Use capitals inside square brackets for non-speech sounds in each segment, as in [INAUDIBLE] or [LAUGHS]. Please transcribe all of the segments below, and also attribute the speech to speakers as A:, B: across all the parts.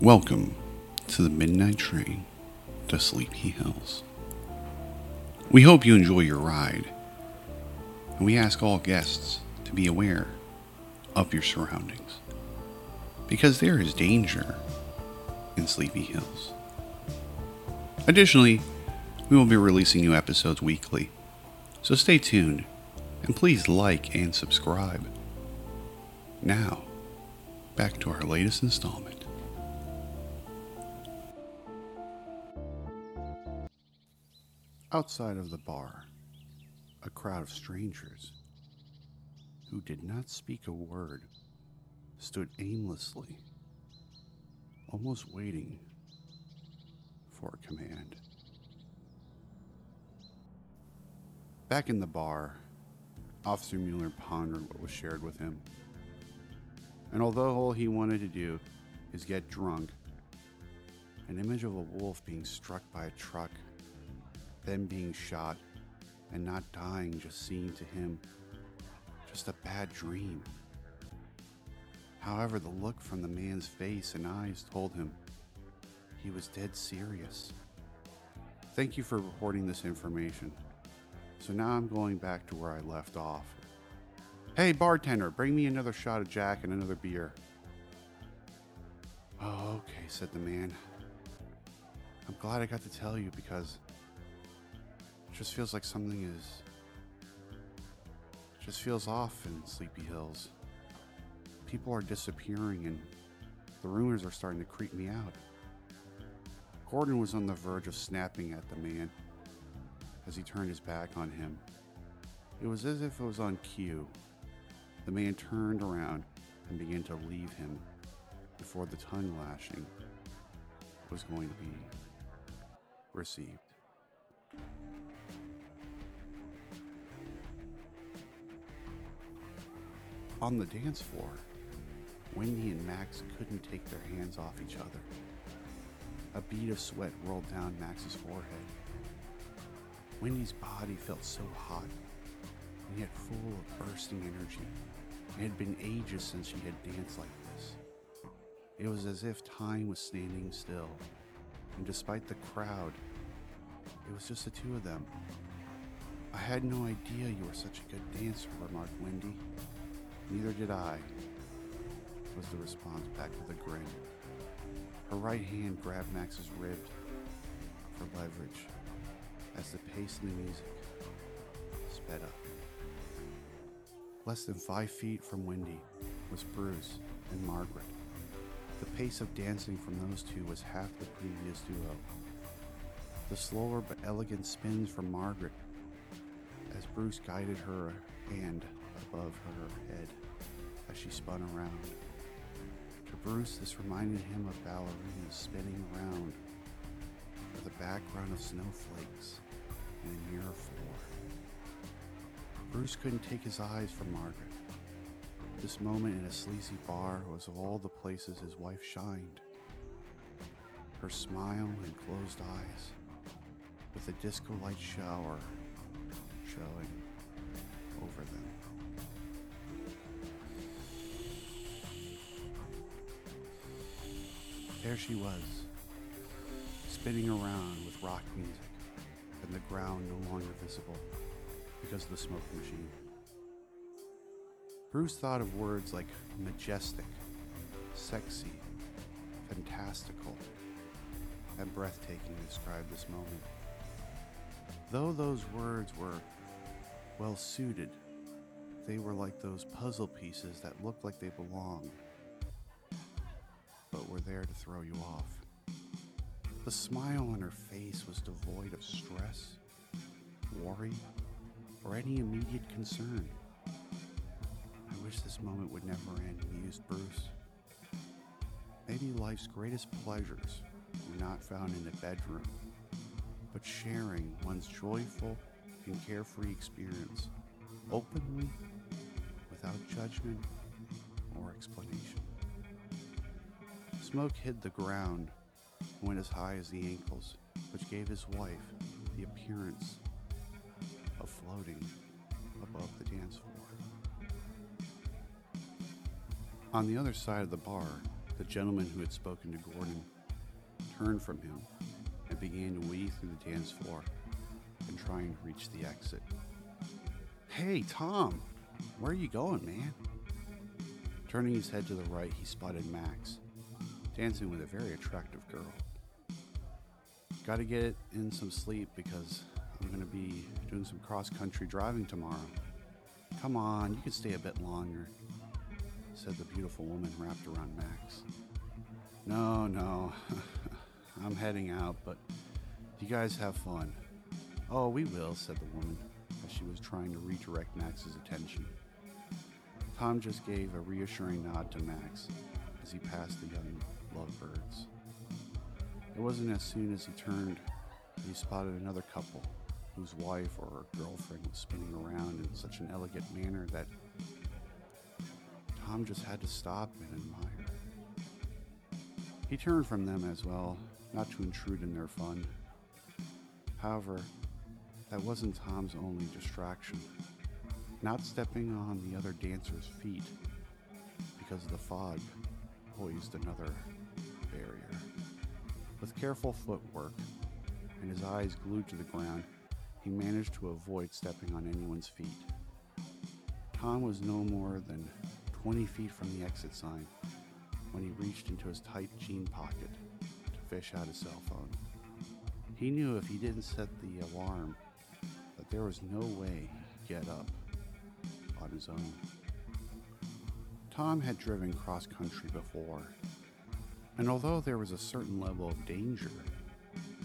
A: Welcome to the Midnight Train to Sleepy Hills. We hope you enjoy your ride, and we ask all guests to be aware of your surroundings because there is danger in Sleepy Hills. Additionally, we will be releasing new episodes weekly, so stay tuned and please like and subscribe. Now, back to our latest installment. Outside of the bar, a crowd of strangers who did not speak a word stood aimlessly, almost waiting for a command. Back in the bar, Officer Mueller pondered what was shared with him. And although all he wanted to do is get drunk, an image of a wolf being struck by a truck, then being shot, and not dying just seemed to him just a bad dream. However, the look from the man's face and eyes told him he was dead serious. Thank you for reporting this information. So now I'm going back to where I left off. Hey, bartender, bring me another shot of Jack and another beer. Oh, okay, said the man. I'm glad I got to tell you because just feels like something is. just feels off in Sleepy Hills. People are disappearing and the rumors are starting to creep me out. Gordon was on the verge of snapping at the man as he turned his back on him. It was as if it was on cue. The man turned around and began to leave him before the tongue lashing was going to be received. On the dance floor, Wendy and Max couldn't take their hands off each other. A bead of sweat rolled down Max's forehead. Wendy's body felt so hot and yet full of bursting energy. It had been ages since she had danced like this. It was as if time was standing still, and despite the crowd, it was just the two of them. I had no idea you were such a good dancer, remarked Wendy. Neither did I, was the response back with a grin. Her right hand grabbed Max's rib for leverage as the pace in the music sped up. Less than five feet from Wendy was Bruce and Margaret. The pace of dancing from those two was half the previous duo. The slower but elegant spins from Margaret as Bruce guided her hand above her head as she spun around. To Bruce, this reminded him of ballerinas spinning around with a background of snowflakes and a mirror floor. Bruce couldn't take his eyes from Margaret. This moment in a sleazy bar was of all the places his wife shined. Her smile and closed eyes, with a disco light shower showing There she was, spinning around with rock music and the ground no longer visible because of the smoke machine. Bruce thought of words like majestic, sexy, fantastical, and breathtaking to describe this moment. Though those words were well suited, they were like those puzzle pieces that looked like they belonged, there to throw you off. The smile on her face was devoid of stress, worry, or any immediate concern. I wish this moment would never end, mused Bruce. Maybe life's greatest pleasures were not found in a bedroom, but sharing one's joyful and carefree experience openly, without judgment or explanation. Smoke hid the ground, and went as high as the ankles, which gave his wife the appearance of floating above the dance floor. On the other side of the bar, The gentleman who had spoken to Gordon turned from him and began to weave through the dance floor and trying to reach the exit. Hey, Tom, where are you going, man? Turning his head to the right, he spotted Max, dancing with a very attractive girl. Gotta get in some sleep because I'm gonna be doing some cross country driving tomorrow. Come on, you can stay a bit longer, said the beautiful woman wrapped around Max. No, no, [LAUGHS] I'm heading out, but you guys have fun. Oh, we will, said the woman as she was trying to redirect Max's attention. Tom just gave a reassuring nod to Max as he passed the young lovebirds. It wasn't as soon as he turned that he spotted another couple whose wife or girlfriend was spinning around in such an elegant manner that Tom just had to stop and admire. He turned from them as well, not to intrude in their fun. However, that wasn't Tom's only distraction. Not stepping on the other dancer's feet because of the fog poised another. With careful footwork and his eyes glued to the ground, he managed to avoid stepping on anyone's feet. Tom was no more than 20 feet from the exit sign when he reached into his tight jean pocket to fish out his cell phone. He knew if he didn't set the alarm that there was no way he could get up on his own. Tom had driven cross country before, and although there was a certain level of danger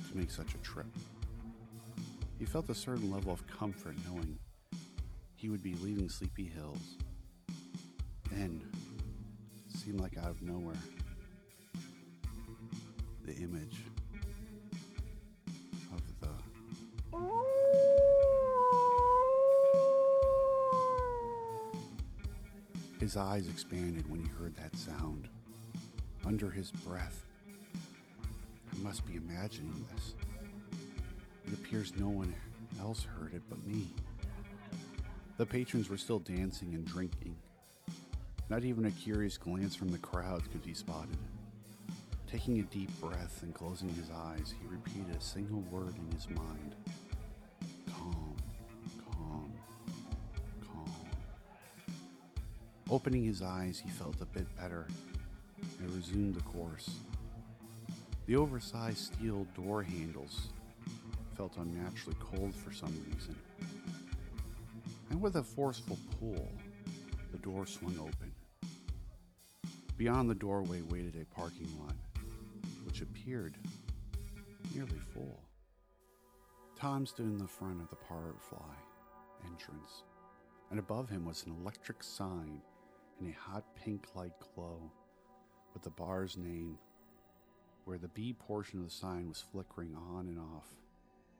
A: to make such a trip, he felt a certain level of comfort knowing he would be leaving Sleepy Hills. Then, seemed like out of nowhere, the image of the His eyes expanded when he heard that sound. Under his breath, I must be imagining this. It appears no one else heard it but me. The patrons were still dancing and drinking. Not even a curious glance from the crowd could be spotted. Taking a deep breath and closing his eyes, he repeated a single word in his mind calm, calm, calm. Opening his eyes, he felt a bit better and resumed the course. The oversized steel door handles felt unnaturally cold for some reason. And with a forceful pull, the door swung open. Beyond the doorway waited a parking lot, which appeared nearly full. Tom stood in the front of the Barfly entrance, and above him was an electric sign in a hot pink light glow with the bar's name, where the B portion of the sign was flickering on and off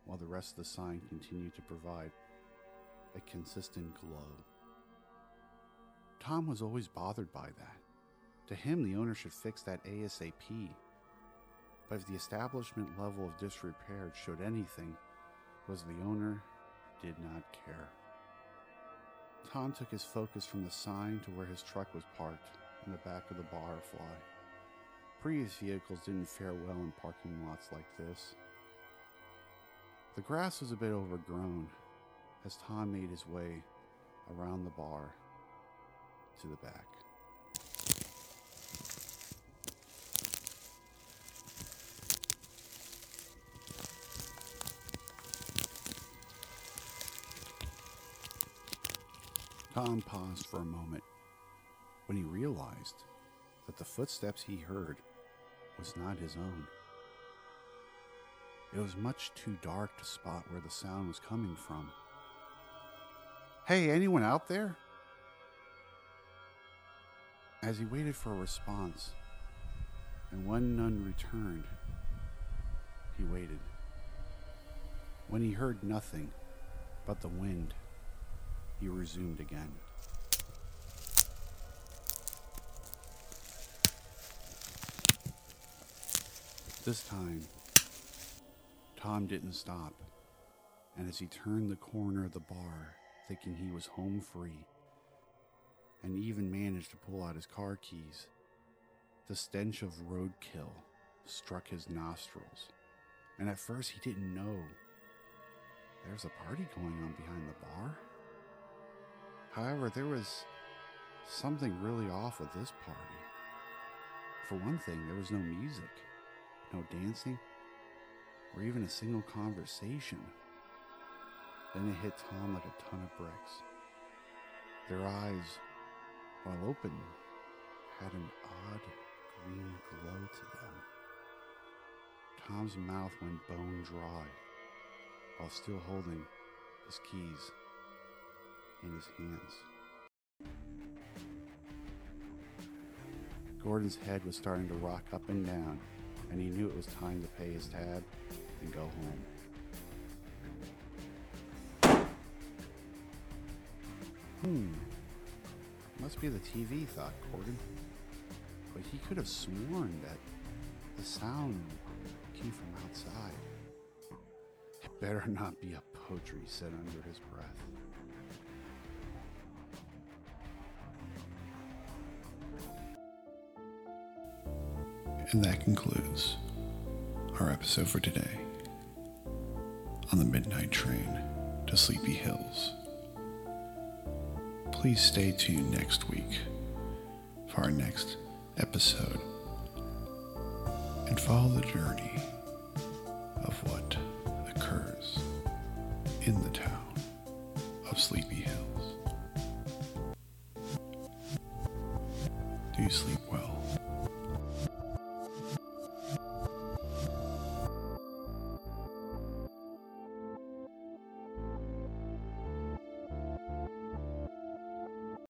A: while the rest of the sign continued to provide a consistent glow. Tom was always bothered by that. To him, the owner should fix that ASAP. But if the establishment level of disrepair showed anything, was the owner did not care. Tom took his focus from the sign to where his truck was parked in the back of the Barfly. Previous vehicles didn't fare well in parking lots like this. The grass was a bit overgrown as Tom made his way around the bar to the back. Tom paused for a moment when he realized that the footsteps he heard was not his own. It was much too dark to spot where the sound was coming from. Hey, anyone out there? As he waited for a response, and when none returned, he waited. When he heard nothing but the wind, he resumed again. This time, Tom didn't stop, and as he turned the corner of the bar, thinking he was home free, and even managed to pull out his car keys, The stench of roadkill struck his nostrils, and at first he didn't know there's a party going on behind the bar. However, there was something really off with this party. For one thing, there was no music, no dancing, or even a single conversation. Then it hit Tom like a ton of bricks. Their eyes, while open, had an odd green glow to them. Tom's mouth went bone dry while still holding his keys in his hands. Gordon's head was starting to rock up and down, and he knew it was time to pay his tab and go home. Hmm. Must be the TV, thought Gordon. But he could have sworn that the sound came from outside. It better not be a poetry, said under his breath.
B: And that concludes our episode for today on the midnight train to Sleepy Hills. Please stay tuned next week for our next episode and follow the journey of what occurs in the town of Sleepy Hills. Do you sleep?